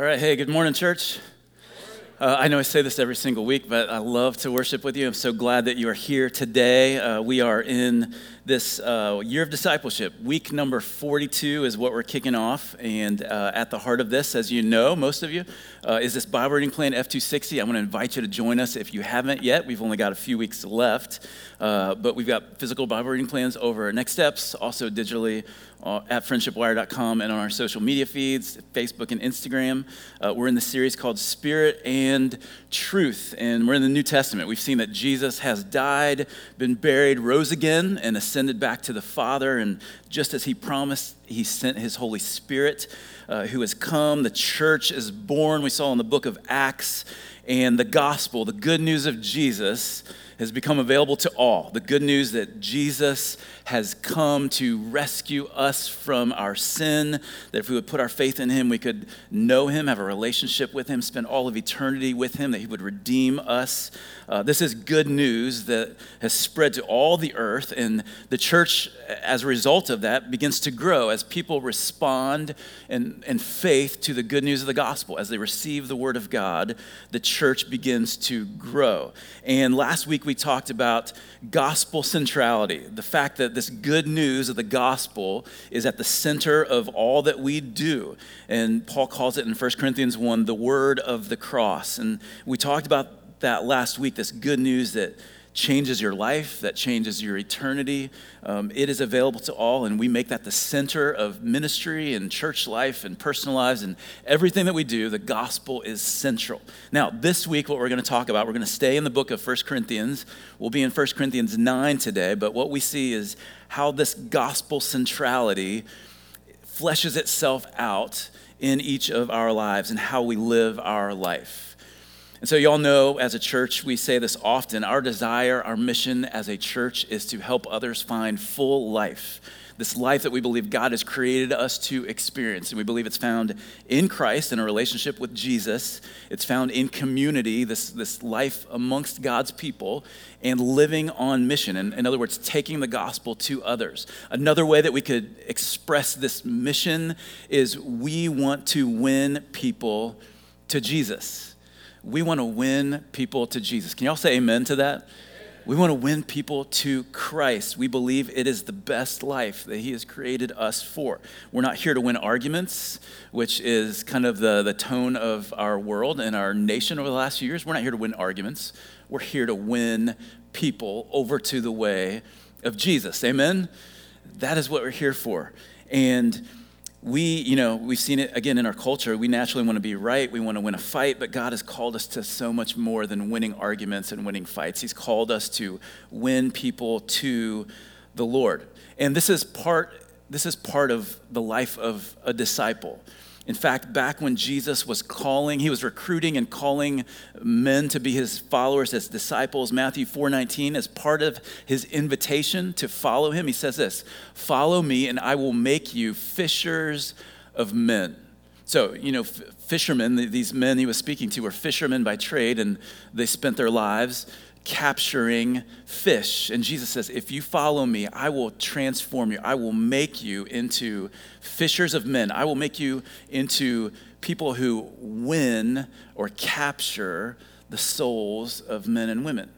All right, hey, good morning, church. Uh, I know I say this every single week, but I love to worship with you. I'm so glad that you are here today. Uh, we are in this uh, year of discipleship. Week number 42 is what we're kicking off. And uh, at the heart of this, as you know, most of you, uh, is this Bible reading plan F260. I want to invite you to join us if you haven't yet. We've only got a few weeks left, uh, but we've got physical Bible reading plans over Next Steps, also digitally at friendshipwire.com and on our social media feeds, Facebook and Instagram. Uh, we're in the series called Spirit and Truth, and we're in the New Testament. We've seen that Jesus has died, been buried, rose again, and ascended back to the Father. And just as he promised, he sent his Holy Spirit, uh, who has come. The church is born. We saw in the book of Acts, and the gospel, the good news of Jesus has become available to all. The good news that Jesus has come to rescue us from our sin, that if we would put our faith in him, we could know him, have a relationship with him, spend all of eternity with him, that he would redeem us. Uh, this is good news that has spread to all the earth, and the church, as a result of that, begins to grow as people respond in, in faith to the good news of the gospel. As they receive the word of God, the church begins to grow. And last week we talked about gospel centrality, the fact that this good news of the gospel is at the center of all that we do. And Paul calls it in 1 Corinthians 1 the word of the cross. And we talked about that last week, this good news that changes your life, that changes your eternity. Um, it is available to all, and we make that the center of ministry and church life and personal lives and everything that we do. The gospel is central. Now, this week, what we're going to talk about, we're going to stay in the book of 1 Corinthians. We'll be in 1 Corinthians 9 today, but what we see is how this gospel centrality fleshes itself out in each of our lives and how we live our life. And so, you all know as a church, we say this often our desire, our mission as a church is to help others find full life. This life that we believe God has created us to experience. And we believe it's found in Christ, in a relationship with Jesus. It's found in community, this, this life amongst God's people, and living on mission. And in other words, taking the gospel to others. Another way that we could express this mission is we want to win people to Jesus we want to win people to Jesus. Can y'all say amen to that? We want to win people to Christ. We believe it is the best life that He has created us for. We're not here to win arguments, which is kind of the, the tone of our world and our nation over the last few years. We're not here to win arguments. We're here to win people over to the way of Jesus. Amen? That is what we're here for. And we, you know, we've seen it again in our culture. We naturally want to be right. We want to win a fight, but God has called us to so much more than winning arguments and winning fights. He's called us to win people to the Lord. And this is part this is part of the life of a disciple. In fact, back when Jesus was calling, he was recruiting and calling men to be his followers as disciples. Matthew 4:19 as part of his invitation to follow him, he says this, "Follow me and I will make you fishers of men." So, you know, fishermen, these men he was speaking to were fishermen by trade and they spent their lives capturing fish. And Jesus says, If you follow me, I will transform you. I will make you into fishers of men. I will make you into people who win or capture the souls of men and women.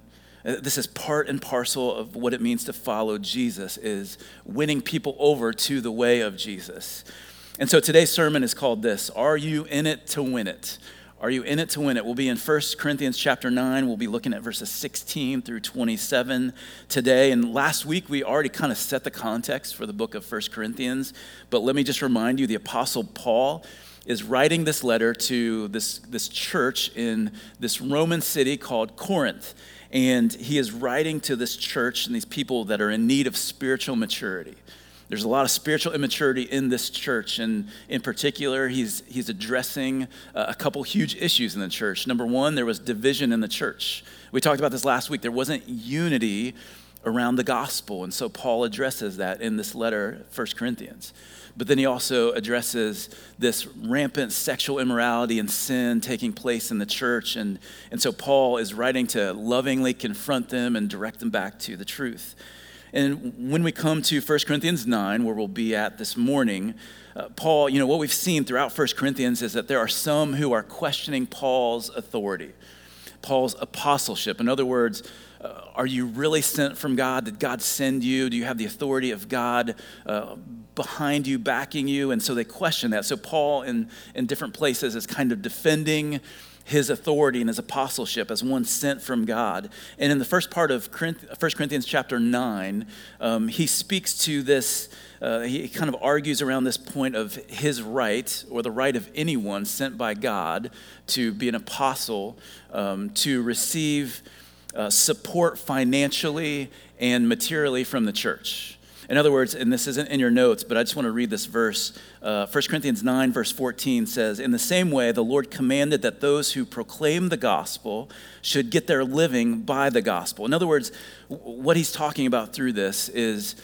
Uh, this is part and parcel of what it means to follow Jesus is winning people over to the way of Jesus. And so today's sermon is called this, Are you in it to win it? Are you in it to win it? We'll be in 1 Corinthians chapter 9. We'll be looking at verses 16 through 27 today. And last week, we already kind of set the context for the book of 1 Corinthians. But let me just remind you the Apostle Paul is writing this letter to this, this church in this Roman city called Corinth. And he is writing to this church and these people that are in need of spiritual maturity. There's a lot of spiritual immaturity in this church, and in particular, he's, he's addressing uh, a couple huge issues in the church. Number one, there was division in the church. We talked about this last week. There wasn't unity around the gospel, and so Paul addresses that in this letter, 1 Corinthians. But then he also addresses this rampant sexual immorality and sin taking place in the church. And, and so Paul is writing to lovingly confront them and direct them back to the truth. And when we come to 1 Corinthians 9, where we'll be at this morning, uh, Paul, you know, what we've seen throughout 1 Corinthians is that there are some who are questioning Paul's authority, Paul's apostleship. In other words, uh, are you really sent from God? Did God send you? Do you have the authority of God uh, behind you, backing you? And so they question that. So Paul, in, in different places, is kind of defending his authority and his apostleship as one sent from God. And in the first part of 1 Corinthians chapter 9, um, he speaks to this, uh, he kind of argues around this point of his right, or the right of anyone sent by God to be an apostle, um, to receive uh, support financially and materially from the church. In other words, and this isn't in your notes, but I just want to read this verse. Uh, 1 Corinthians 9, verse 14 says, In the same way, the Lord commanded that those who proclaim the gospel should get their living by the gospel. In other words, what he's talking about through this is,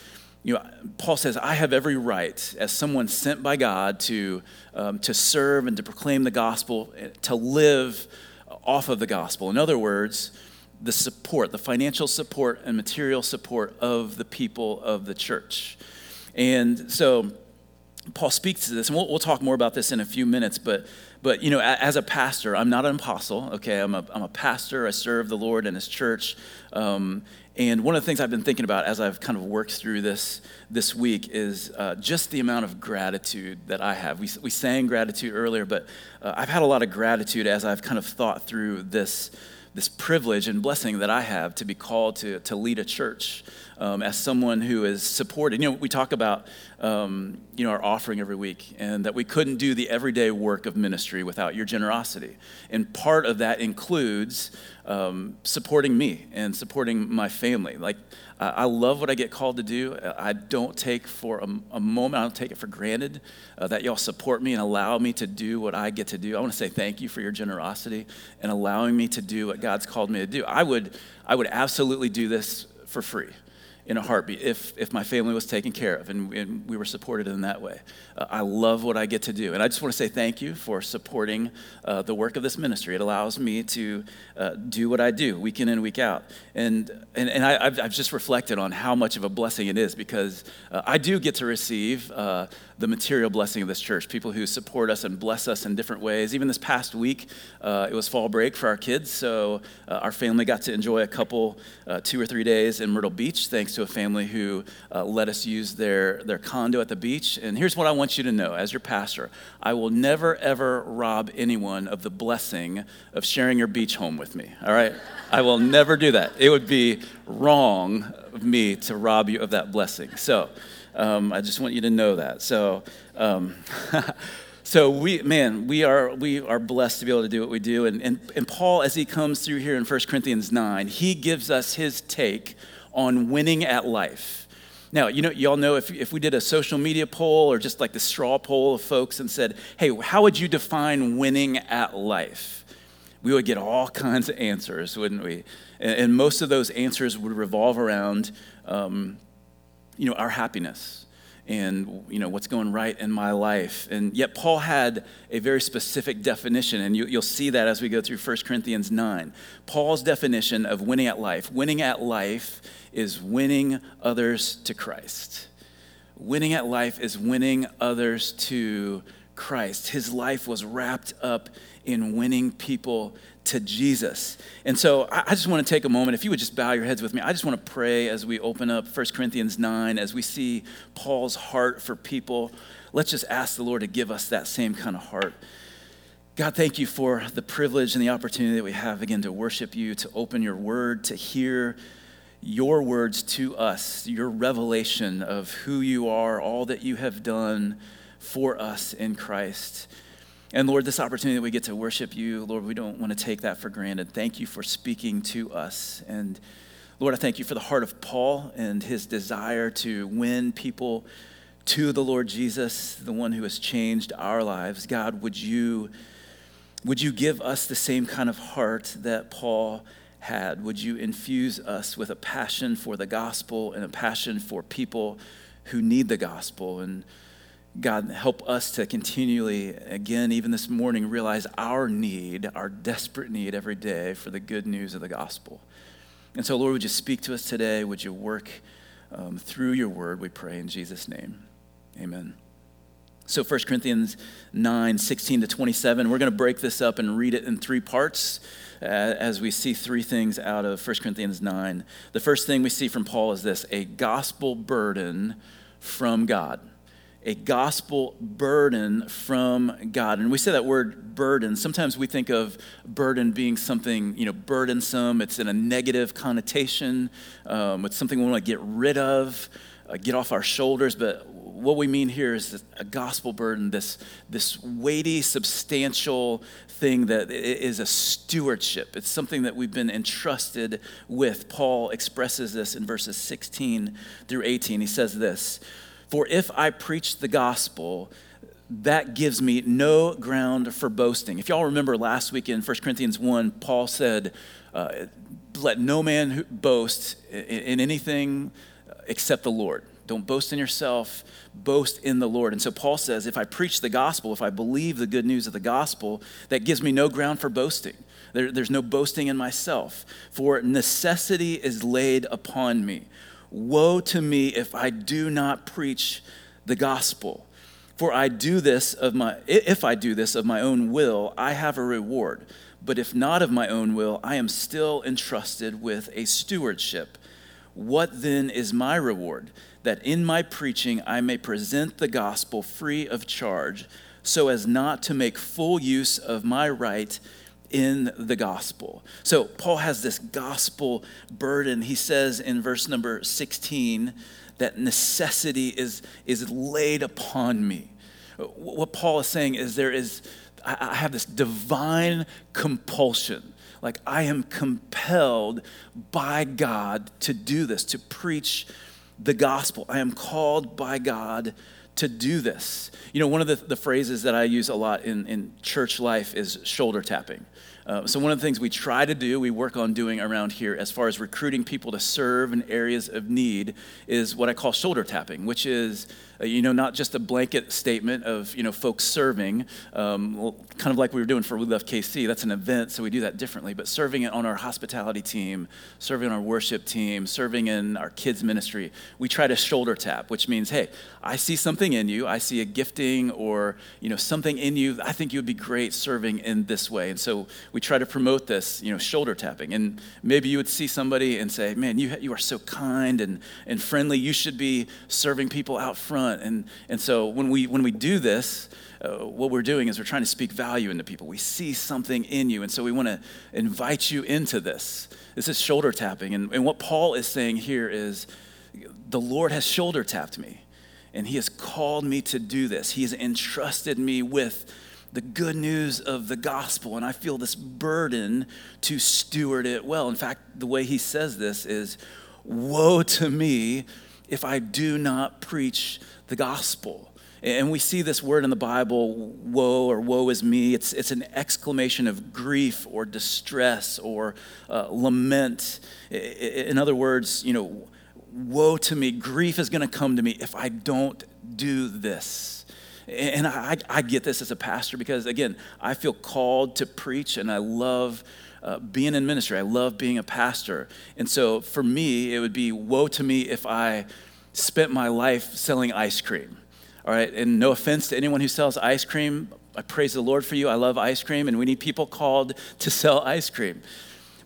you know, Paul says, I have every right as someone sent by God to, um, to serve and to proclaim the gospel, to live off of the gospel. In other words, the support, the financial support and material support of the people of the church. And so Paul speaks to this, and we'll, we'll talk more about this in a few minutes, but, but you know, as a pastor, I'm not an apostle, okay? I'm a, I'm a pastor, I serve the Lord and his church. Um, and one of the things I've been thinking about as I've kind of worked through this this week is uh, just the amount of gratitude that I have. We, we sang gratitude earlier, but uh, I've had a lot of gratitude as I've kind of thought through this this privilege and blessing that I have to be called to, to lead a church um, as someone who is supported. You know, we talk about, um, you know, our offering every week and that we couldn't do the everyday work of ministry without your generosity. And part of that includes um, supporting me and supporting my family. Like, I love what I get called to do. I don't take for a, a moment, I don't take it for granted uh, that y'all support me and allow me to do what I get to do. I want to say thank you for your generosity and allowing me to do what God's called me to do. I would, I would absolutely do this for free in a heartbeat if, if my family was taken care of and, and we were supported in that way. Uh, I love what I get to do. And I just want to say thank you for supporting uh, the work of this ministry. It allows me to uh, do what I do week in and week out. And, and, and I, have just reflected on how much of a blessing it is because uh, I do get to receive uh, the material blessing of this church, people who support us and bless us in different ways. Even this past week, uh, it was fall break for our kids, so uh, our family got to enjoy a couple, uh, two or three days in Myrtle Beach, thanks to a family who uh, let us use their, their condo at the beach. And here's what I want you to know as your pastor I will never, ever rob anyone of the blessing of sharing your beach home with me, all right? I will never do that. It would be wrong of me to rob you of that blessing. So, um, I just want you to know that. So, um, so we, man, we are, we are blessed to be able to do what we do. And, and, and Paul, as he comes through here in 1 Corinthians 9, he gives us his take on winning at life. Now, you know, y'all know if, if we did a social media poll or just like the straw poll of folks and said, hey, how would you define winning at life? We would get all kinds of answers, wouldn't we? And, and most of those answers would revolve around um, you know, our happiness and you know what's going right in my life. And yet paul had a very specific definition and you, will see that as we go through 1 corinthians 9 paul's definition of winning at life winning at life is winning others to christ. Winning at life is winning others to christ. His life was wrapped up in winning people to Jesus. And so I just want to take a moment. If you would just bow your heads with me, I just want to pray as we open up 1 Corinthians 9, as we see Paul's heart for people. Let's just ask the Lord to give us that same kind of heart. God, thank you for the privilege and the opportunity that we have again to worship you, to open your word, to hear your words to us, your revelation of who you are, all that you have done for us in Christ. And Lord, this opportunity that we get to worship you, Lord, we don't want to take that for granted. Thank you for speaking to us. And Lord, I thank you for the heart of Paul and his desire to win people to the Lord Jesus, the one who has changed our lives. God, would you, would you give us the same kind of heart that Paul had? Would you infuse us with a passion for the gospel and a passion for people who need the gospel? And God, help us to continually, again, even this morning, realize our need, our desperate need every day for the good news of the gospel. And so, Lord, would you speak to us today? Would you work um, through your word, we pray in Jesus' name. Amen. So 1 Corinthians 9, 16 to 27, we're going to break this up and read it in three parts uh, as we see three things out of 1 Corinthians 9. The first thing we see from Paul is this a gospel burden from God a gospel burden from God. And we say that word burden. Sometimes we think of burden being something, you know, burdensome. It's in a negative connotation. Um, it's something we want to get rid of, uh, get off our shoulders. But what we mean here is a gospel burden, this, this weighty, substantial thing that is a stewardship. It's something that we've been entrusted with. Paul expresses this in verses 16 through 18. He says this. For if I preach the gospel, that gives me no ground for boasting. If y'all remember last week in 1 Corinthians 1, Paul said, uh, Let no man boast in anything except the Lord. Don't boast in yourself, boast in the Lord. And so Paul says, If I preach the gospel, if I believe the good news of the gospel, that gives me no ground for boasting. There, there's no boasting in myself, for necessity is laid upon me. Woe to me if I do not preach the gospel. For I do this of my if I do this of my own will, I have a reward. But if not of my own will, I am still entrusted with a stewardship. What then is my reward? That in my preaching I may present the gospel free of charge, so as not to make full use of my right in the gospel. So Paul has this gospel burden. He says in verse number 16 that necessity is, is laid upon me. What Paul is saying is there is, I have this divine compulsion. Like I am compelled by God to do this, to preach the gospel. I am called by God to do this. You know, one of the, the phrases that I use a lot in, in church life is shoulder tapping. Uh, so, one of the things we try to do, we work on doing around here as far as recruiting people to serve in areas of need, is what I call shoulder tapping, which is uh, you know, not just a blanket statement of, you know, folks serving, um, kind of like we were doing for We Love KC. That's an event, so we do that differently. But serving it on our hospitality team, serving on our worship team, serving in our kids' ministry, we try to shoulder tap, which means, hey, I see something in you. I see a gifting or, you know, something in you. I think you would be great serving in this way. And so we try to promote this, you know, shoulder tapping. And maybe you would see somebody and say, man, you, you are so kind and, and friendly. You should be serving people out front And, and so when we, when we do this, uh, what we're doing is we're trying to speak value into people. We see something in you. And so we want to invite you into this. This is shoulder tapping. And, and what Paul is saying here is the Lord has shoulder tapped me, and he has called me to do this. He has entrusted me with the good news of the gospel, and I feel this burden to steward it well. In fact, the way he says this is Woe to me if I do not preach the gospel. And we see this word in the Bible, woe or woe is me. It's, it's an exclamation of grief or distress or uh, lament. In other words, you know, woe to me. Grief is going to come to me if I don't do this. And I, I get this as a pastor because, again, I feel called to preach and I love uh, being in ministry. I love being a pastor. And so for me, it would be woe to me if I spent my life selling ice cream. All right, and no offense to anyone who sells ice cream. I praise the Lord for you. I love ice cream, and we need people called to sell ice cream.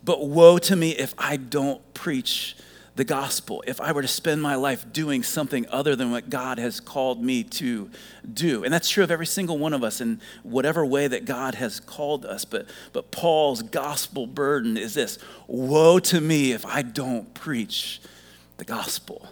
But woe to me if I don't preach the gospel, if I were to spend my life doing something other than what God has called me to do. And that's true of every single one of us in whatever way that God has called us. But, but Paul's gospel burden is this Woe to me if I don't preach the gospel.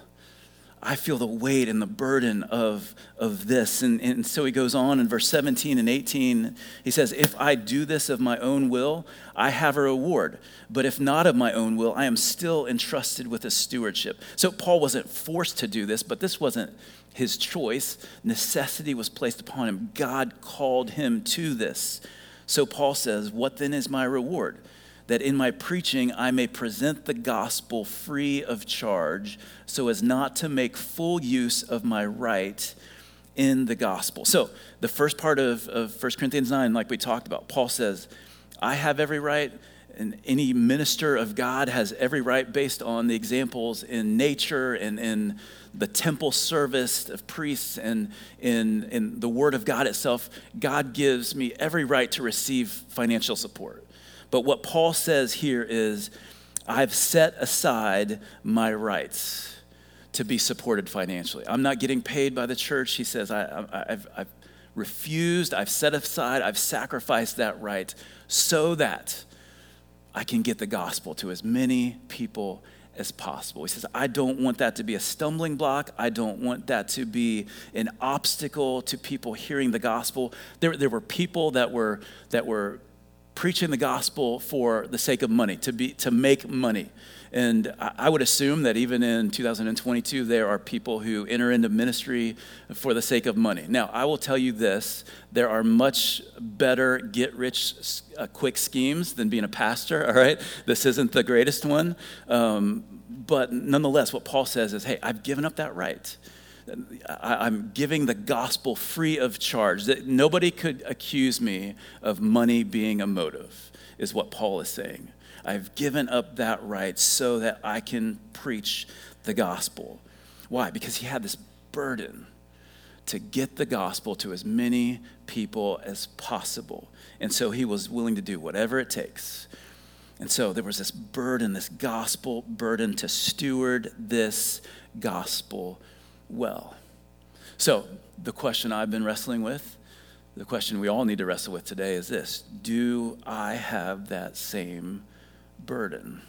I feel the weight and the burden of, of this. And, and so he goes on in verse 17 and 18. He says, If I do this of my own will, I have a reward. But if not of my own will, I am still entrusted with a stewardship. So Paul wasn't forced to do this, but this wasn't his choice. Necessity was placed upon him. God called him to this. So Paul says, What then is my reward? That in my preaching I may present the gospel free of charge, so as not to make full use of my right in the gospel. So, the first part of, of 1 Corinthians 9, like we talked about, Paul says, I have every right, and any minister of God has every right based on the examples in nature and in the temple service of priests and in, in the word of God itself. God gives me every right to receive financial support. But what Paul says here is, I've set aside my rights to be supported financially. I'm not getting paid by the church. He says, I, have I've refused, I've set aside, I've sacrificed that right so that I can get the gospel to as many people as possible. He says, I don't want that to be a stumbling block. I don't want that to be an obstacle to people hearing the gospel. There, there were people that were, that were preaching the gospel for the sake of money, to, be, to make money. And I would assume that even in 2022, there are people who enter into ministry for the sake of money. Now, I will tell you this there are much better get rich uh, quick schemes than being a pastor, all right? This isn't the greatest one. Um, but nonetheless, what Paul says is hey, I've given up that right. I'm giving the gospel free of charge. That nobody could accuse me of money being a motive, is what Paul is saying. I've given up that right so that I can preach the gospel. Why? Because he had this burden to get the gospel to as many people as possible. And so he was willing to do whatever it takes. And so there was this burden, this gospel burden to steward this gospel well. So the question I've been wrestling with, the question we all need to wrestle with today is this Do I have that same burden?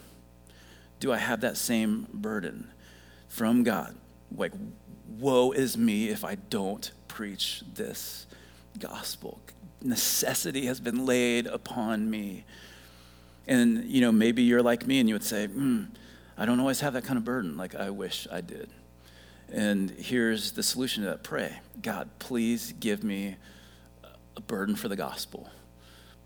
Do I have that same burden from God? Like, woe is me if I don't preach this gospel. Necessity has been laid upon me. And, you know, maybe you're like me and you would say, mm, I don't always have that kind of burden like I wish I did. And here's the solution to that pray God, please give me a burden for the gospel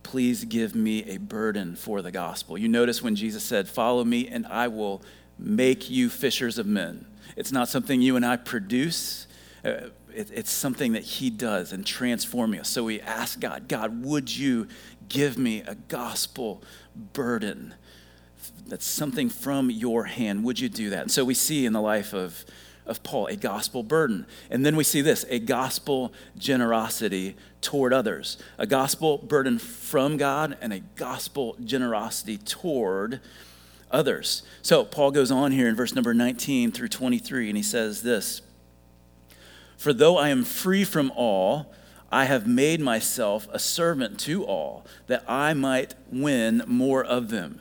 please give me a burden for the gospel. You notice when Jesus said, Follow me and I will make you fishers of men. It's not something you and I produce. Uh, it's something that he does and transforming us. So we ask God, God, would you give me a gospel burden? That's something from your hand. Would you do that? And so we see in the life of of Paul, a gospel burden. And then we see this a gospel generosity toward others, a gospel burden from God, and a gospel generosity toward others. So Paul goes on here in verse number 19 through 23, and he says this For though I am free from all, I have made myself a servant to all, that I might win more of them.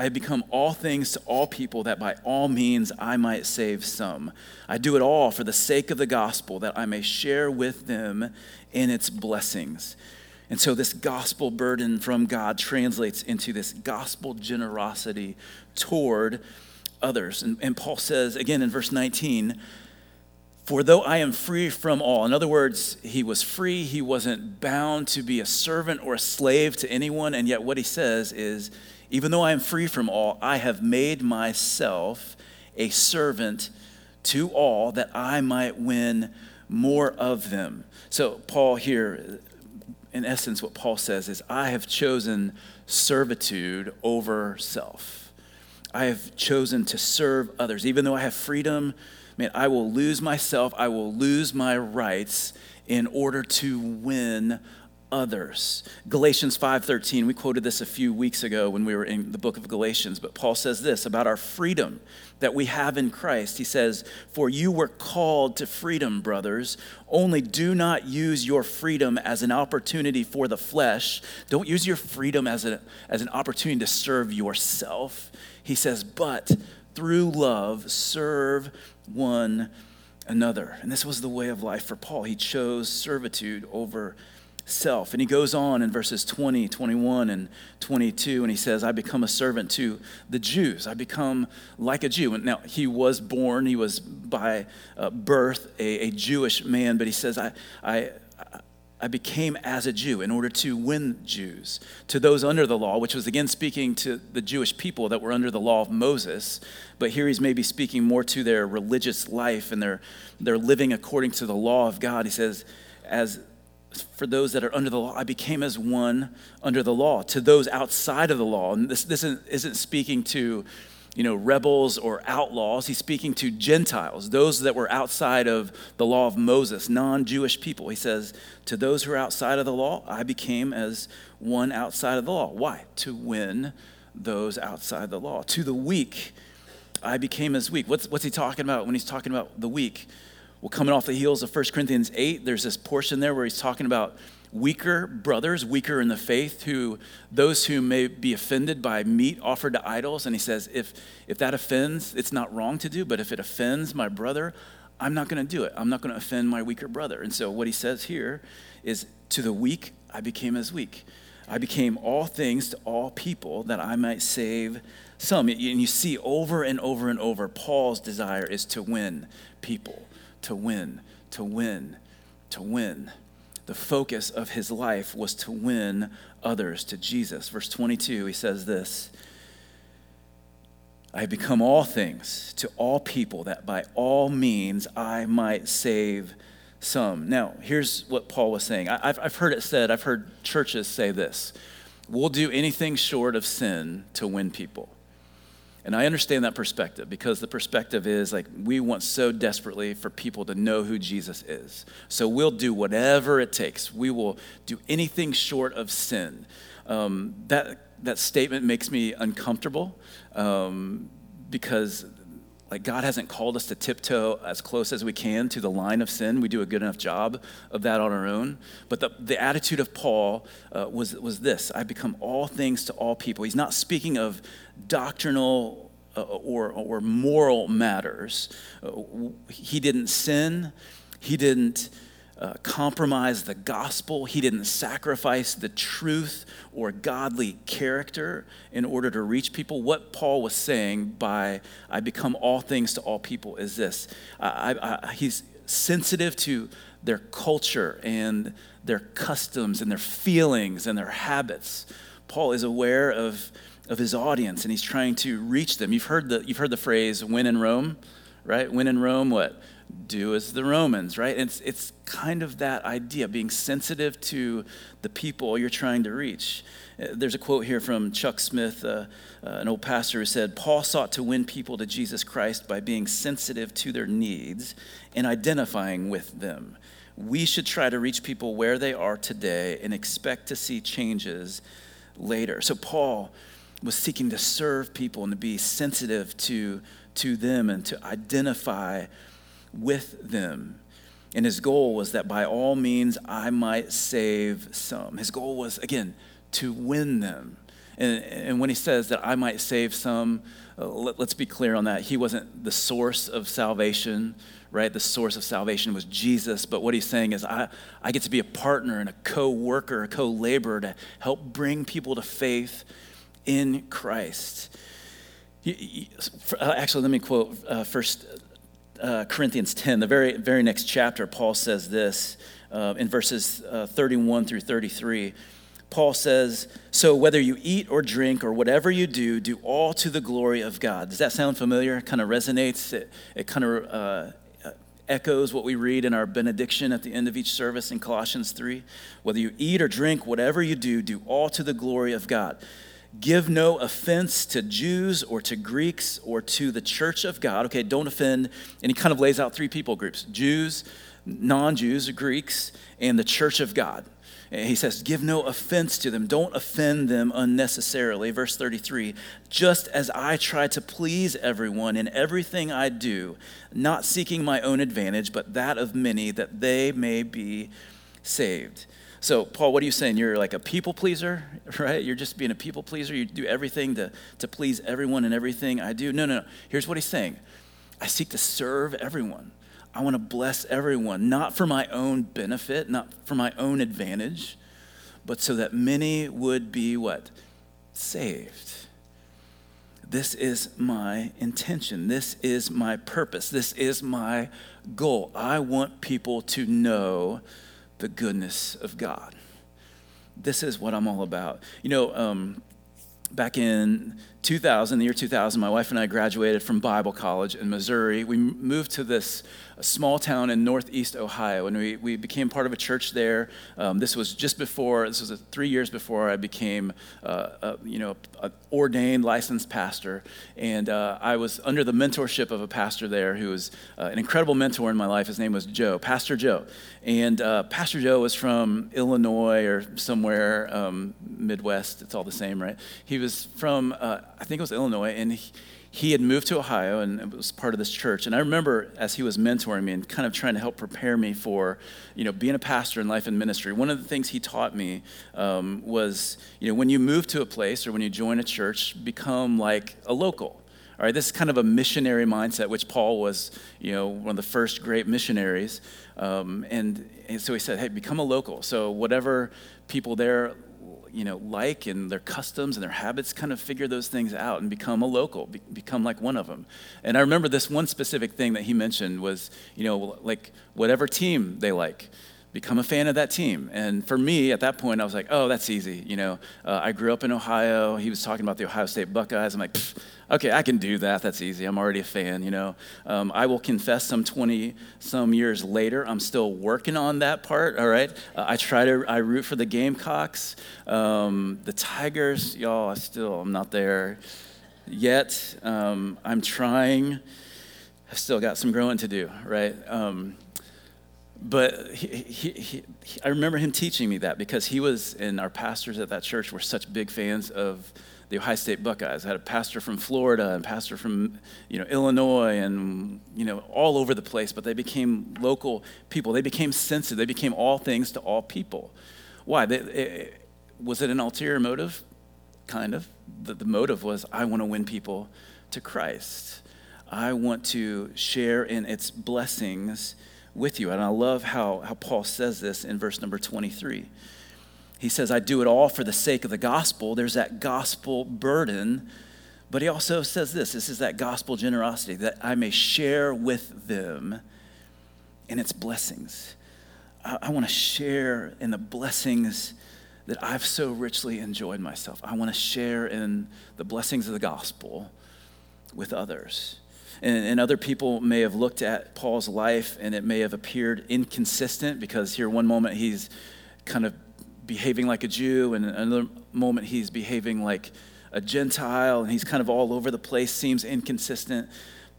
I have become all things to all people that by all means I might save some. I do it all for the sake of the gospel that I may share with them in its blessings. And so, this gospel burden from God translates into this gospel generosity toward others. And, and Paul says again in verse 19, for though I am free from all, in other words, he was free, he wasn't bound to be a servant or a slave to anyone, and yet what he says is, even though I am free from all, I have made myself a servant to all that I might win more of them. So, Paul here, in essence, what Paul says is, I have chosen servitude over self. I have chosen to serve others. Even though I have freedom, man, I will lose myself, I will lose my rights in order to win others. Galatians 5:13, we quoted this a few weeks ago when we were in the book of Galatians, but Paul says this about our freedom that we have in Christ. He says, "For you were called to freedom, brothers. Only do not use your freedom as an opportunity for the flesh. Don't use your freedom as, a, as an opportunity to serve yourself." He says, "But through love serve one another." And this was the way of life for Paul. He chose servitude over self. And he goes on in verses 20, 21, and 22, and he says, I become a servant to the Jews. I become like a Jew. And now, he was born, he was by uh, birth a, a, Jewish man, but he says, I, I, I became as a Jew in order to win Jews, to those under the law, which was again speaking to the Jewish people that were under the law of Moses. But here he's maybe speaking more to their religious life and their, their living according to the law of God. He says, as for those that are under the law, I became as one under the law. To those outside of the law, and this, this isn't speaking to you know, rebels or outlaws. He's speaking to Gentiles, those that were outside of the law of Moses, non Jewish people. He says, To those who are outside of the law, I became as one outside of the law. Why? To win those outside the law. To the weak, I became as weak. What's, what's he talking about when he's talking about the weak? Well, coming off the heels of 1 Corinthians 8, there's this portion there where he's talking about weaker brothers, weaker in the faith, who those who may be offended by meat offered to idols. And he says, if, if that offends, it's not wrong to do, but if it offends my brother, I'm not going to do it. I'm not going to offend my weaker brother. And so what he says here is, to the weak, I became as weak. I became all things to all people that I might save some. And you see over and over and over, Paul's desire is to win people to win, to win, to win. The focus of his life was to win others to Jesus. Verse 22, he says this I have become all things to all people that by all means I might save some. Now, here's what Paul was saying. I've, I've heard it said, I've heard churches say this we'll do anything short of sin to win people. And I understand that perspective because the perspective is like we want so desperately for people to know who Jesus is. So we'll do whatever it takes. We will do anything short of sin. Um, that, that statement makes me uncomfortable um, because like God hasn't called us to tiptoe as close as we can to the line of sin. We do a good enough job of that on our own. But the, the attitude of Paul uh, was, was this I become all things to all people. He's not speaking of doctrinal uh, or, or moral matters. Uh, he didn't sin, he didn't uh, compromise the gospel, he didn't sacrifice the truth or godly character in order to reach people. What Paul was saying by I become all things to all people is this I, I, he's sensitive to their culture and their customs and their feelings and their habits. Paul is aware of of his audience and he's trying to reach them. You've heard the, you've heard the phrase, when in Rome, right? When in Rome, what? Do as the Romans, right? It's, it's kind of that idea, being sensitive to the people you're trying to reach. Uh, there's a quote here from Chuck Smith, uh, uh, an old pastor, who said, Paul sought to win people to Jesus Christ by being sensitive to their needs and identifying with them. We should try to reach people where they are today and expect to see changes later. So, Paul, was seeking to serve people and to be sensitive to, to them and to identify with them. And his goal was that by all means I might save some. His goal was, again, to win them. And, and when he says that I might save some, uh, let, us be clear on that. He wasn't the source of salvation, right? The source of salvation was Jesus. But what he's saying is, I, I get to be a partner and a co worker, a co laborer to help bring people to faith in Christ. Uh, actually, let me quote uh, First uh, Corinthians 10, the very, very next chapter. Paul says this in verses uh, 31 through 33. Paul says, So whether you eat or drink or whatever you do, do all to the glory of God. Does that sound familiar? Kind of resonates? It, it kind of echoes what we read in our benediction at the end of each service in Colossians 3. Whether you eat or drink, whatever you do, do all to the glory of God. Give no offense to Jews or to Greeks or to the church of God. Okay, don't offend. And he kind of lays out three people groups Jews, non Jews, Greeks, and the church of God. And he says, Give no offense to them. Don't offend them unnecessarily. Verse 33 Just as I try to please everyone in everything I do, not seeking my own advantage, but that of many, that they may be saved. So, Paul, what are you saying? You're like a people pleaser, right? You're just being a people pleaser. You do everything to, to please everyone and everything I do. No, no, no. Here's what he's saying I seek to serve everyone. I want to bless everyone, not for my own benefit, not for my own advantage, but so that many would be what? Saved. This is my intention. This is my purpose. This is my goal. I want people to know the goodness of God. This is what I'm all about. You know, um, back in 2000, the year 2000, my wife and I graduated from Bible college in Missouri. We moved to this small town in northeast Ohio, and we, we became part of a church there. Um, this was just before, this was three years before I became, uh, a, you know, an ordained licensed pastor. And uh, I was under the mentorship of a pastor there who was uh, an incredible mentor in my life. His name was Joe, Pastor Joe. And uh, Pastor Joe was from Illinois or somewhere um, Midwest. It's all the same, right? He was from uh, I think it was Illinois, and he, he had moved to Ohio and was part of this church. And I remember as he was mentoring me and kind of trying to help prepare me for, you know, being a pastor in life and ministry. One of the things he taught me um, was, you know, when you move to a place or when you join a church, become like a local. All right, this is kind of a missionary mindset, which Paul was, you know, one of the first great missionaries. Um, and, and so he said, hey, become a local. So whatever people there you know, like and their customs and their habits, kind of figure those things out and become a local, be, become like one of them. And I remember this one specific thing that he mentioned was, you know, like whatever team they like, become a fan of that team. And for me, at that point, I was like, oh, that's easy. You know, uh, I grew up in Ohio. He was talking about the Ohio State Buckeyes. I'm like, okay, I can do that. That's easy. I'm already a fan, you know. Um, I will confess some 20 some years later, I'm still working on that part, all right? Uh, I try to, I root for the Gamecocks. Um, the Tigers, y'all, I still, I'm not there yet. Um, I'm trying. I've still got some growing to do, right? Um, but he, he, he, I remember him teaching me that because he was, and our pastors at that church were such big fans of the Ohio State Buckeyes. I had a pastor from Florida and pastor from you know Illinois and you know all over the place, but they became local people. They became sensitive. They became all things to all people. Why? They, it, was it an ulterior motive? Kind of. The, the motive was I want to win people to Christ. I want to share in its blessings with you. And I love how, how Paul says this in verse number 23. He says, I do it all for the sake of the gospel. There's that gospel burden. But he also says this this is that gospel generosity that I may share with them in its blessings. I, I want to share in the blessings that I've so richly enjoyed myself. I want to share in the blessings of the gospel with others. And, and, other people may have looked at Paul's life and it may have appeared inconsistent because here, one moment, he's kind of behaving like a Jew, and another moment he's behaving like a Gentile, and he's kind of all over the place, seems inconsistent.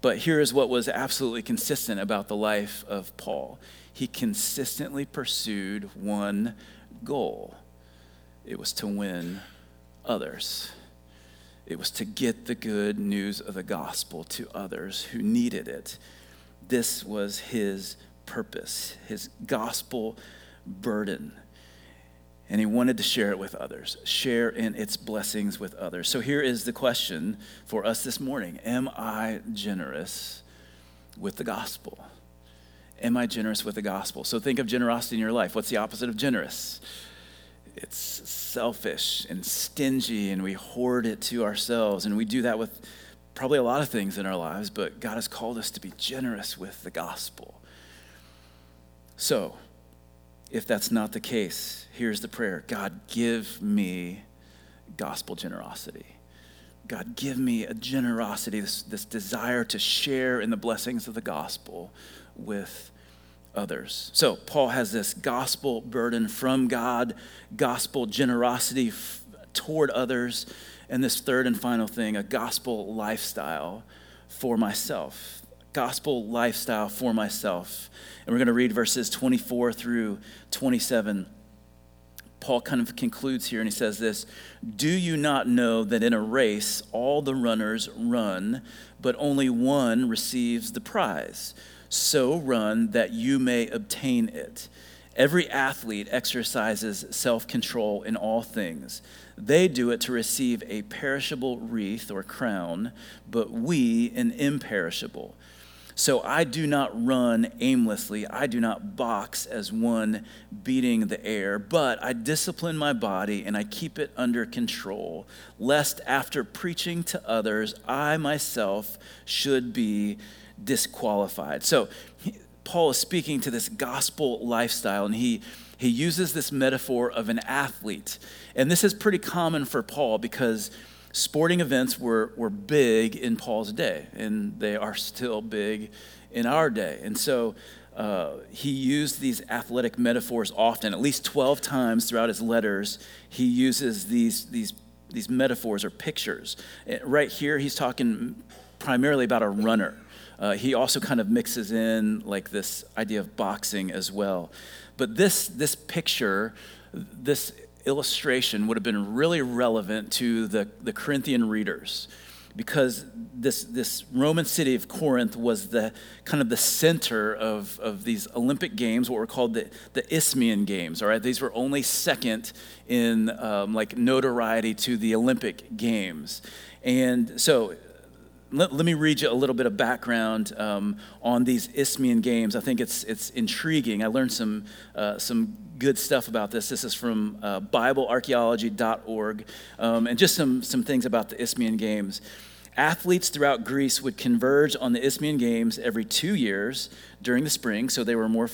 But here is what was absolutely consistent about the life of Paul he consistently pursued one goal it was to win others. It was to get the good news of the gospel to others who needed it. This was his purpose, his gospel burden and he wanted to share it with others, share in its blessings with others. So here is the question for us this morning Am I generous with the gospel? Am I generous with the gospel? So think of generosity in your life. What's the opposite of generous? It's selfish and stingy, and we hoard it to ourselves. And we do that with probably a lot of things in our lives, but God has called us to be generous with the gospel. So, if that's not the case, here's the prayer God, give me gospel generosity. God, give me a generosity, this, this desire to share in the blessings of the gospel with others. So, Paul has this gospel burden from God, gospel generosity f- toward others, and this third and final thing, a gospel lifestyle for myself. Gospel lifestyle for myself. And we're going to read verses 24 through 27. Paul kind of concludes here and he says this Do you not know that in a race all the runners run, but only one receives the prize? So run that you may obtain it. Every athlete exercises self control in all things. They do it to receive a perishable wreath or crown, but we an imperishable. So I do not run aimlessly. I do not box as one beating the air, but I discipline my body and I keep it under control, lest after preaching to others, I myself should be disqualified. So Paul is speaking to this gospel lifestyle, and he, he uses this metaphor of an athlete. And this is pretty common for Paul because sporting events were, were big in Paul's day, and they are still big in our day. And so uh, he used these athletic metaphors often, at least 12 times throughout his letters. He uses these, these, these metaphors or pictures. Uh, right here, he's talking primarily about a runner. Uh, he also kind of mixes in like this idea of boxing as well. But this, this picture, this illustration would have been really relevant to the, the Corinthian readers because this, this Roman city of Corinth was the kind of the center of, of these Olympic games, what were called the, the Isthmian Games. All right, these were only second in um, like notoriety to the Olympic Games, and so let, let, me read you a little bit of background um, on these Isthmian games. I think it's, it's intriguing. I learned some, uh, some good stuff about this. This is from uh, BibleArchaeology.org, um, and just some, some things about the Isthmian games. Athletes throughout Greece would converge on the Isthmian Games every two years during the spring, so they were more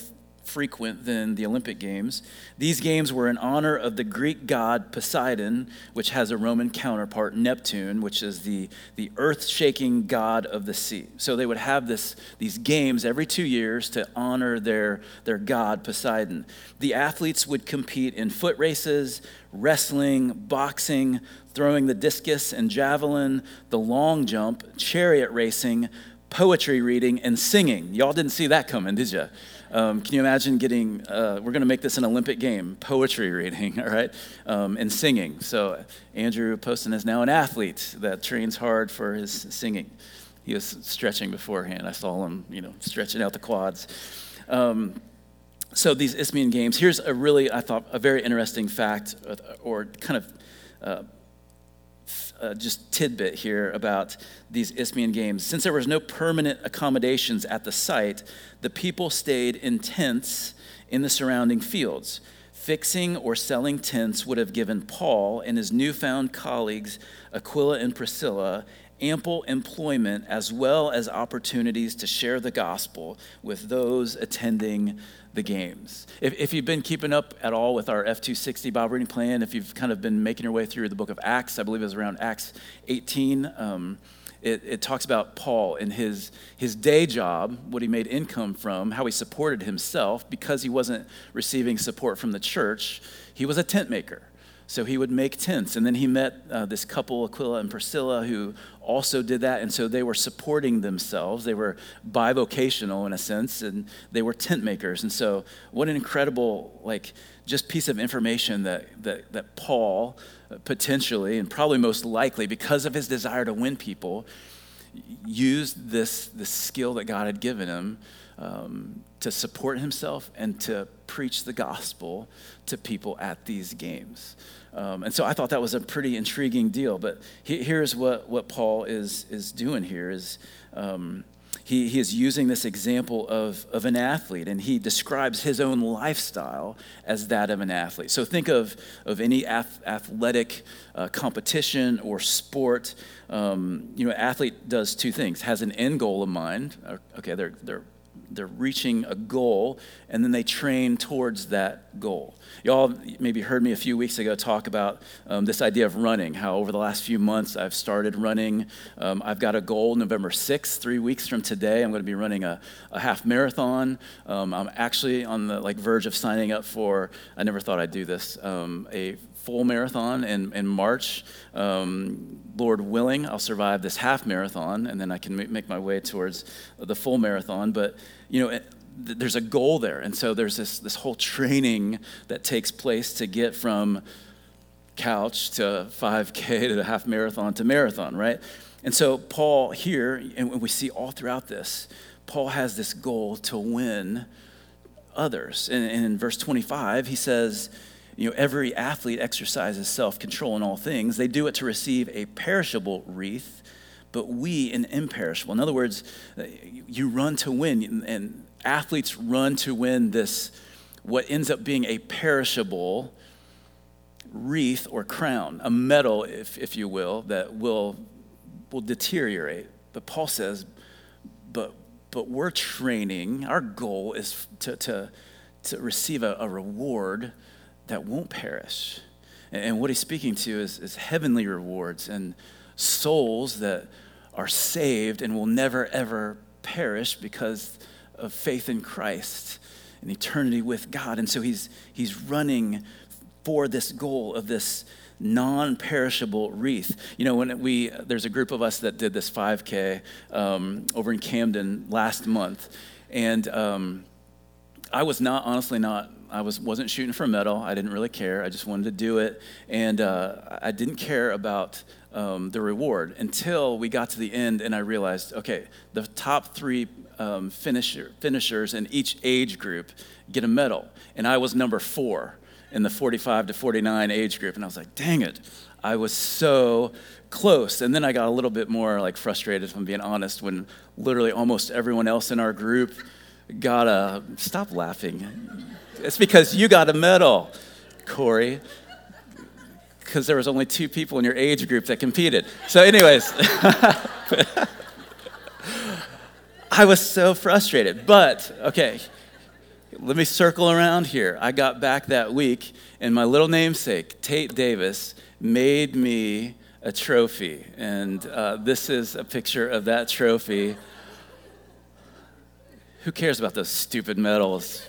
frequent than the Olympic Games. These games were in honor of the Greek god Poseidon, which has a Roman counterpart, Neptune, which is the, the earth shaking god of the sea. So they would have this, these games every two years to honor their, their god, Poseidon. The athletes would compete in foot races, wrestling, boxing, throwing the discus and javelin, the long jump, chariot racing, poetry reading, and singing. Y'all didn't see that coming, did you? Um, can you imagine getting, uh, we're going to make this an Olympic game, poetry reading, all right, um, and singing. So Andrew Poston is now an athlete that trains hard for his singing. He was stretching beforehand. I saw him, you know, stretching out the quads. Um, so these Isthmian games, here's a really, I thought, a very interesting fact uh, or kind of uh, uh, just tidbit here about these Isthmian games. Since there was no permanent accommodations at the site, the people stayed in tents in the surrounding fields. Fixing or selling tents would have given Paul and his newfound colleagues, Aquila and Priscilla, ample employment as well as opportunities to share the gospel with those attending the games. If, if you've been keeping up at all with our F260 Bible reading plan, if you've kind of been making your way through the book of Acts, I believe it was around Acts 18. Um, it, it, talks about Paul and his, his day job, what he made income from, how he supported himself because he wasn't receiving support from the church. He was a tent maker. So he would make tents. And then he met uh, this couple, Aquila and Priscilla, who also did that. And so they were supporting themselves. They were bivocational in a sense, and they were tent makers. And so, what an incredible, like, just piece of information that, that, that Paul uh, potentially, and probably most likely, because of his desire to win people, used this, this skill that God had given him um, to support himself and to preach the gospel to people at these games. Um, and so I thought that was a pretty intriguing deal. But he, here's what, what Paul is, is doing here is um, he, he is using this example of, of an athlete, and he describes his own lifestyle as that of an athlete. So think of, of any ath- athletic uh, competition or sport. Um, you know, athlete does two things, has an end goal in mind. Okay, they're, they're they're reaching a goal and then they train towards that goal. Y'all maybe heard me a few weeks ago talk about um, this idea of running how over the last few months i've started running. Um, i've got a goal november 6th three weeks from today i'm going to be running a, a half marathon. Um, i'm actually on the like verge of signing up for i never thought i'd do this um, a full marathon in, in March. Um, Lord willing, I'll survive this half marathon, and then I can make my way towards the full marathon. But, you know, there's a goal there. And so there's this, this whole training that takes place to get from couch to 5K to the half marathon to marathon, right? And so Paul here, and we see all throughout this, Paul has this goal to win others. And in verse 25, he says, you know, every athlete exercises self control in all things. They do it to receive a perishable wreath, but we an imperishable. In other words, uh, you run to win, and athletes run to win this, what ends up being a perishable wreath or crown, a medal, if, if you will, that will, will deteriorate. But Paul says, but, but we're training, our goal is to, to, to receive a, a reward that won't perish. And, what he's speaking to is, is heavenly rewards and souls that are saved and will never, ever perish because of faith in Christ and eternity with God. And so he's, he's running for this goal of this non-perishable wreath. You know, when we there's a group of us that did this 5K um, over in Camden last month, and um, I was not honestly not. I was wasn't shooting for a medal. I didn't really care. I just wanted to do it, and uh, I didn't care about um, the reward until we got to the end, and I realized, okay, the top three um, finisher, finishers in each age group get a medal, and I was number four in the 45 to 49 age group. And I was like, dang it, I was so close. And then I got a little bit more like frustrated, if I'm being honest, when literally almost everyone else in our group got a, stop laughing. It's because you got a medal, Corey. Because there was only two people in your age group that competed. So, anyways, I was so frustrated. But, okay, let me circle around here. I got back that week, and my little namesake, Tate Davis, made me a trophy. And uh, this is a picture of that trophy. Who cares about those stupid medals?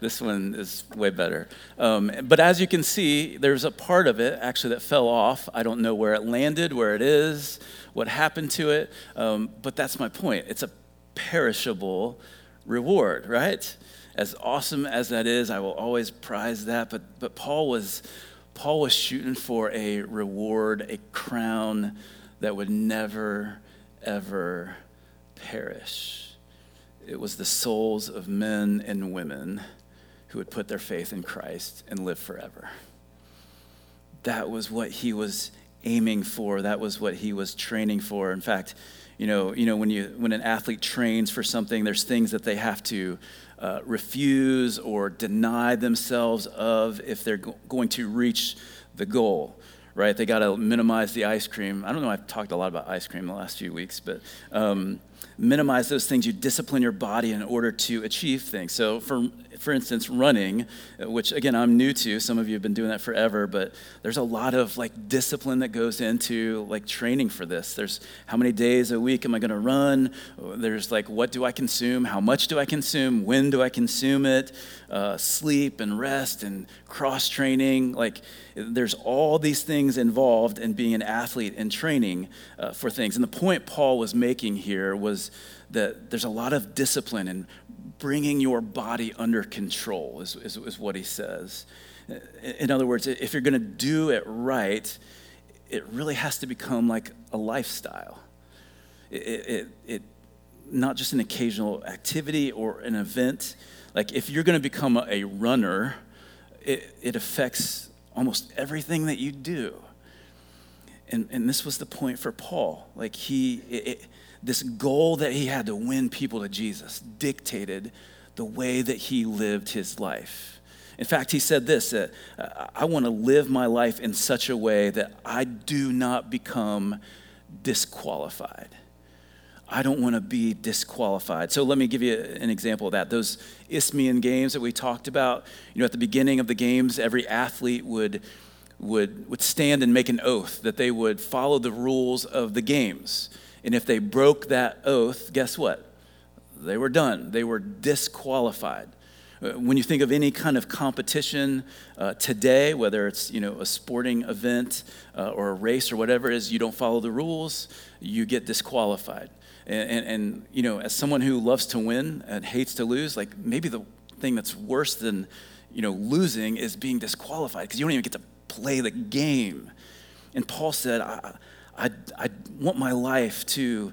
This one is way better. Um, but as you can see, there's a part of it actually that fell off. I don't know where it landed, where it is, what happened to it. Um, but that's my point. It's a perishable reward, right? As awesome as that is, I will always prize that. But, but Paul, was, Paul was shooting for a reward, a crown that would never, ever perish. It was the souls of men and women who would put their faith in Christ and live forever. That was what he was aiming for. That was what he was training for. In fact, you know, you know when, you, when an athlete trains for something, there's things that they have to uh, refuse or deny themselves of if they're go- going to reach the goal, right? They got to minimize the ice cream. I don't know, I've talked a lot about ice cream the last few weeks, but um, minimize those things. You discipline your body in order to achieve things. So, for for instance, running, which again I'm new to. Some of you have been doing that forever, but there's a lot of like discipline that goes into like training for this. There's how many days a week am I going to run? There's like what do I consume? How much do I consume? When do I consume it? Uh, sleep and rest and cross training. Like there's all these things involved in being an athlete and training uh, for things. And the point Paul was making here was that there's a lot of discipline and bringing your body under control, is, is, is what he says. In other words, if you're going to do it right, it really has to become like a lifestyle. It, it, it, not just an occasional activity or an event. Like if you're going to become a, runner, it, it affects almost everything that you do. And, and this was the point for Paul. Like he, it, this goal that he had to win people to Jesus dictated the way that he lived his life. In fact, he said this uh, I want to live my life in such a way that I do not become disqualified. I don't want to be disqualified. So let me give you an example of that. Those Isthmian games that we talked about, you know, at the beginning of the games, every athlete would, would, would stand and make an oath that they would follow the rules of the games. And if they broke that oath, guess what? They were done. They were disqualified. Uh, when you think of any kind of competition uh, today, whether it's you know a sporting event uh, or a race or whatever it is, you don't follow the rules, you get disqualified. And, and, and, you know, as someone who loves to win and hates to lose, like maybe the thing that's worse than you know losing is being disqualified because you don't even get to play the game. And Paul said, I, I, I want my life to,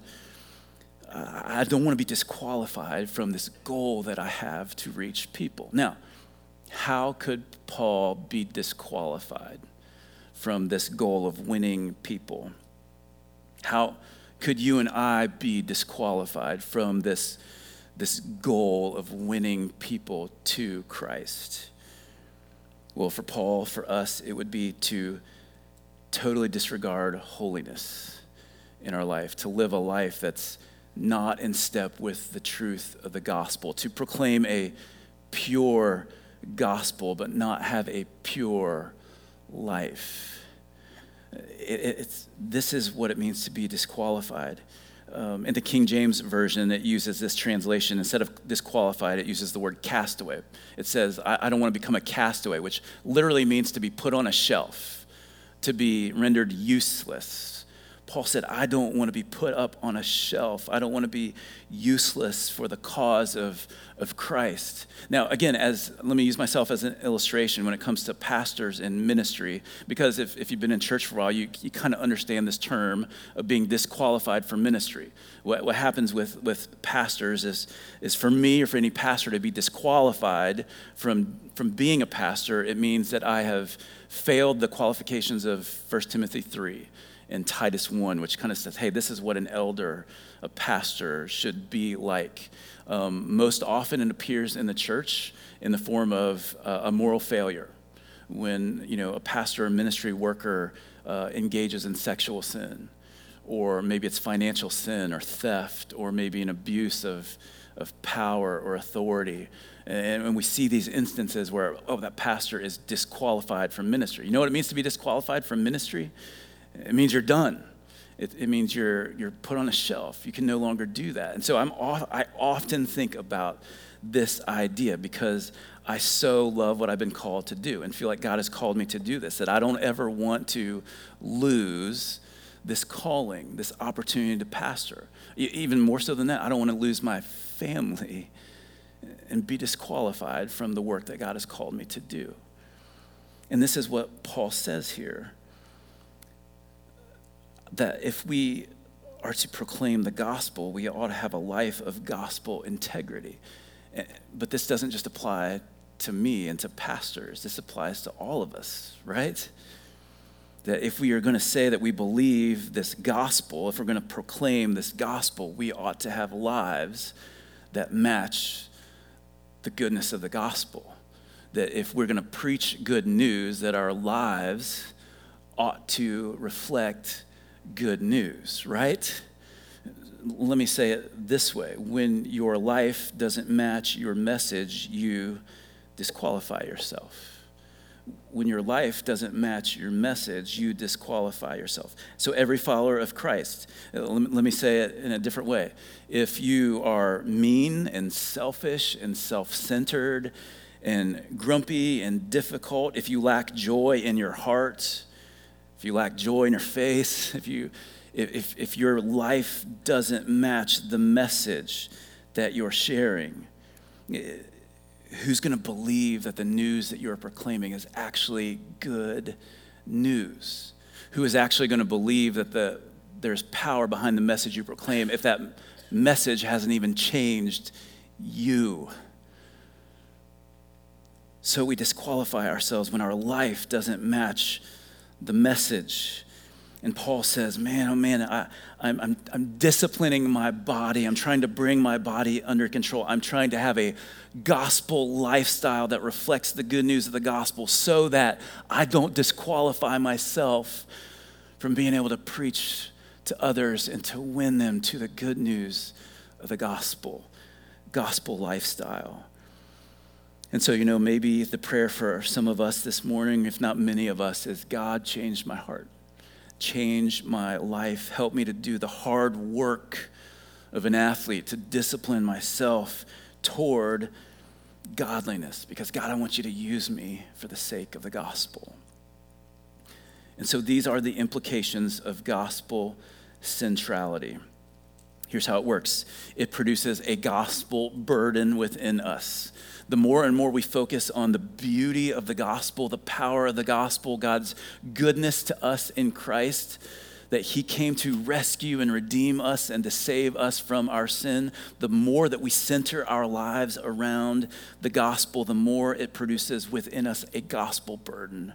uh, I don't want to be disqualified from this goal that I have to reach people. Now, how could Paul be disqualified from this goal of winning people? How could you and I be disqualified from this, this goal of winning people to Christ? Well, for Paul, for us, it would be to totally disregard holiness in our life, to live a life that's not in step with the truth of the gospel, to proclaim a pure gospel, but not have a pure life. It, this is what it means to be disqualified. Um, in the King James Version, it uses this translation. Instead of disqualified, it uses the word castaway. It says, I, I don't want to become a castaway, which literally means to be put on a shelf, to be rendered useless Paul said, I don't want to be put up on a shelf. I don't want to be useless for the cause of, of Christ. Now, again, as let me use myself as an illustration when it comes to pastors and ministry, because if, if you've been in church for a while, you, you kind of understand this term of being disqualified for ministry. What, what happens with, with pastors is, is for me or for any pastor to be disqualified from, from being a pastor, it means that I have failed the qualifications of 1 Timothy 3 in Titus 1, which kind of says, hey, this is what an elder, a pastor should be like. Um, most often it appears in the church in the form of uh, a moral failure. When you know a pastor or ministry worker uh, engages in sexual sin, or maybe it's financial sin or theft, or maybe an abuse of, of power or authority. And when we see these instances where, oh, that pastor is disqualified from ministry. You know what it means to be disqualified from ministry? It means you're done. It, it, means you're, you're put on a shelf. You can no longer do that. And so I'm I often think about this idea because I so love what I've been called to do and feel like God has called me to do this, that I don't ever want to lose this calling, this opportunity to pastor. Even more so than that, I don't want to lose my family and be disqualified from the work that God has called me to do. And this is what Paul says here that if we are to proclaim the gospel, we ought to have a life of gospel integrity. Eh, but this doesn't just apply to me and to pastors, this applies to all of us, right? That if we are going to say that we believe this gospel, if we're going to proclaim this gospel, we ought to have lives that match the goodness of the gospel. That if we're going to preach good news, that our lives ought to reflect good news, right? Let me say it this way when your life doesn't match your message, you disqualify yourself. When your life doesn't match your message, you disqualify yourself. So, every follower of Christ, let me say it in a different way. If you are mean and selfish and self centered and grumpy and difficult, if you lack joy in your heart, if you lack joy in your face, if, you, if, if your life doesn't match the message that you're sharing, eh, who's going to believe that the news that you're proclaiming is actually good news? Who is actually going to believe that the, there's power behind the message you proclaim if that message hasn't even changed you? So we disqualify ourselves when our life doesn't match the message. And Paul says, Man, oh man, I, I'm, I'm, I'm disciplining my body. I'm trying to bring my body under control. I'm trying to have a gospel lifestyle that reflects the good news of the gospel so that I don't disqualify myself from being able to preach to others and to win them to the good news of the gospel, gospel lifestyle. And so, you know, maybe the prayer for some of us this morning, if not many of us, is God, change my heart, change my life, help me to do the hard work of an athlete, to discipline myself toward godliness, because God, I want you to use me for the sake of the gospel. And so these are the implications of gospel centrality. Here's how it works it produces a gospel burden within us the more and more we focus on the beauty of the gospel, the power of the gospel, God's goodness to us in Christ, that He came to rescue and redeem us and to save us from our sin, the more that we center our lives around the gospel, the more it produces within us a gospel burden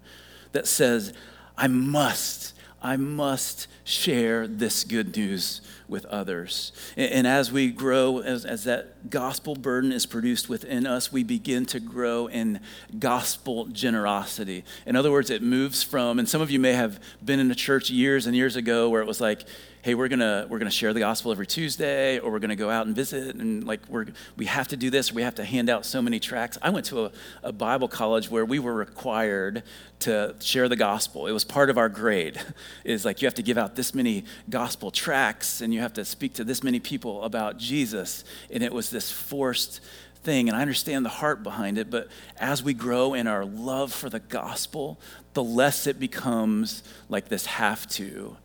that says, I must, I must share this good news with others. And, and as we grow, as, as that gospel burden is produced within us, we begin to grow in gospel generosity. In other words, it moves from, and some of you may have been in a church years and years ago where it was like, hey, we're gonna we're gonna share the gospel every Tuesday, or we're gonna go out and visit, and like we're we have to do this, we have to hand out so many tracts. I went to a, a Bible college where we were required to share the gospel. It was part of our grade. Is like you have to give out this many gospel tracts, and you have to speak to this many people about Jesus, and it was this forced thing, and I understand the heart behind it, but as we grow in our love for the gospel, the less it becomes like this have to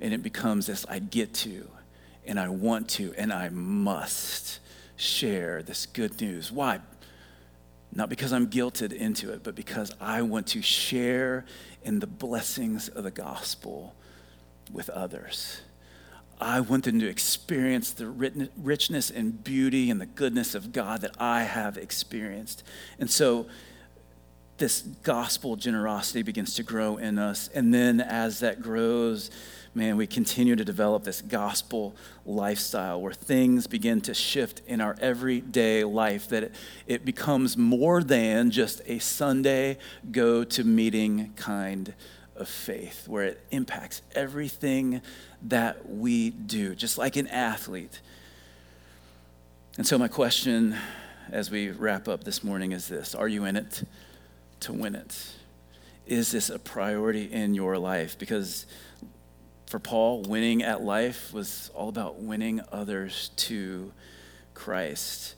and it becomes this I get to, and I want to, and I must share this good news. Why? Not because I'm guilted into it, but because I want to share in the blessings of the gospel with others. I want them to experience the richness and beauty and the goodness of God that I have experienced. And so, this gospel generosity begins to grow in us. And then, as that grows, man, we continue to develop this gospel lifestyle where things begin to shift in our everyday life, that it, becomes more than just a Sunday go to meeting kind of faith, where it impacts everything that we do, just like an athlete. And so, my question as we wrap up this morning is this Are you in it to win it? Is this a priority in your life? Because for Paul, winning at life was all about winning others to Christ.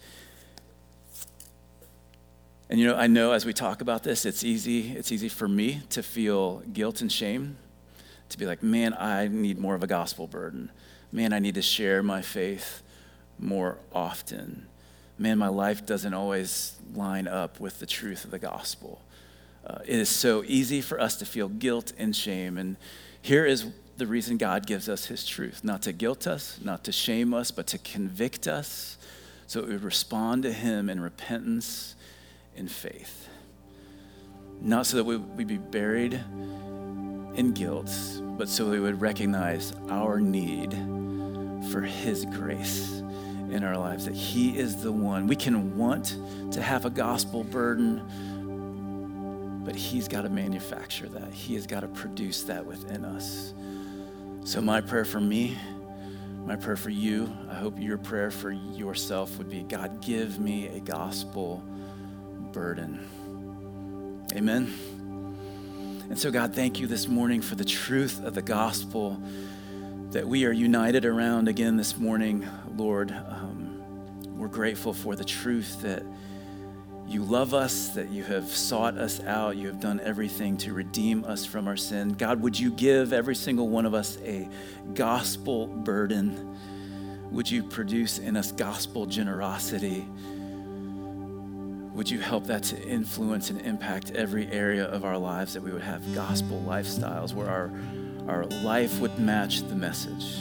And you know, I know as we talk about this, it's easy, it's easy for me to feel guilt and shame, to be like, man, I need more of a gospel burden. Man, I need to share my faith more often. Man, my life doesn't always line up with the truth of the gospel. Uh, it is so easy for us to feel guilt and shame. And here is the reason God gives us his truth not to guilt us, not to shame us, but to convict us so we respond to him in repentance and faith. Not so that we, would be buried in guilt, but so we would recognize our need for his grace in our lives, that he is the one. We can want to have a gospel burden, but he's got to manufacture that. He has got to produce that within us. So, my prayer for me, my prayer for you, I hope your prayer for yourself would be God, give me a gospel burden. Amen. And so, God, thank you this morning for the truth of the gospel that we are united around again this morning, Lord. Um, we're grateful for the truth that you love us, that you have sought us out, you have done everything to redeem us from our sin. God, would you give every single one of us a gospel burden? Would you produce in us gospel generosity? Would you help that to influence and impact every area of our lives that we would have gospel lifestyles where our, our life would match the message?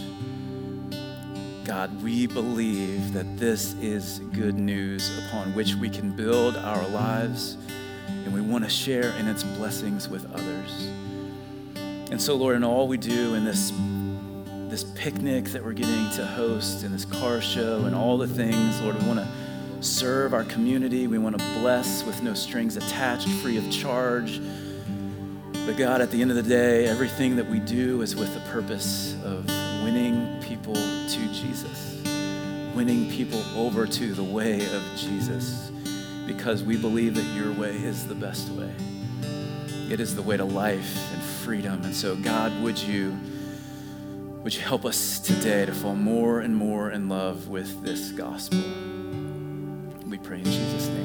God, we believe that this is good news upon which we can build our lives, and we want to share in its blessings with others. And so, Lord, in all we do in this, this picnic that we're getting to host, and this car show, and all the things, Lord, we want to serve our community. We want to bless with no strings attached, free of charge. But God, at the end of the day, everything that we do is with the purpose of winning people to Jesus, winning people over to the way of Jesus, because we believe that your way is the best way. It is the way to life and freedom. And so, God, would you, would you help us today to fall more and more in love with this gospel? We pray in Jesus' name.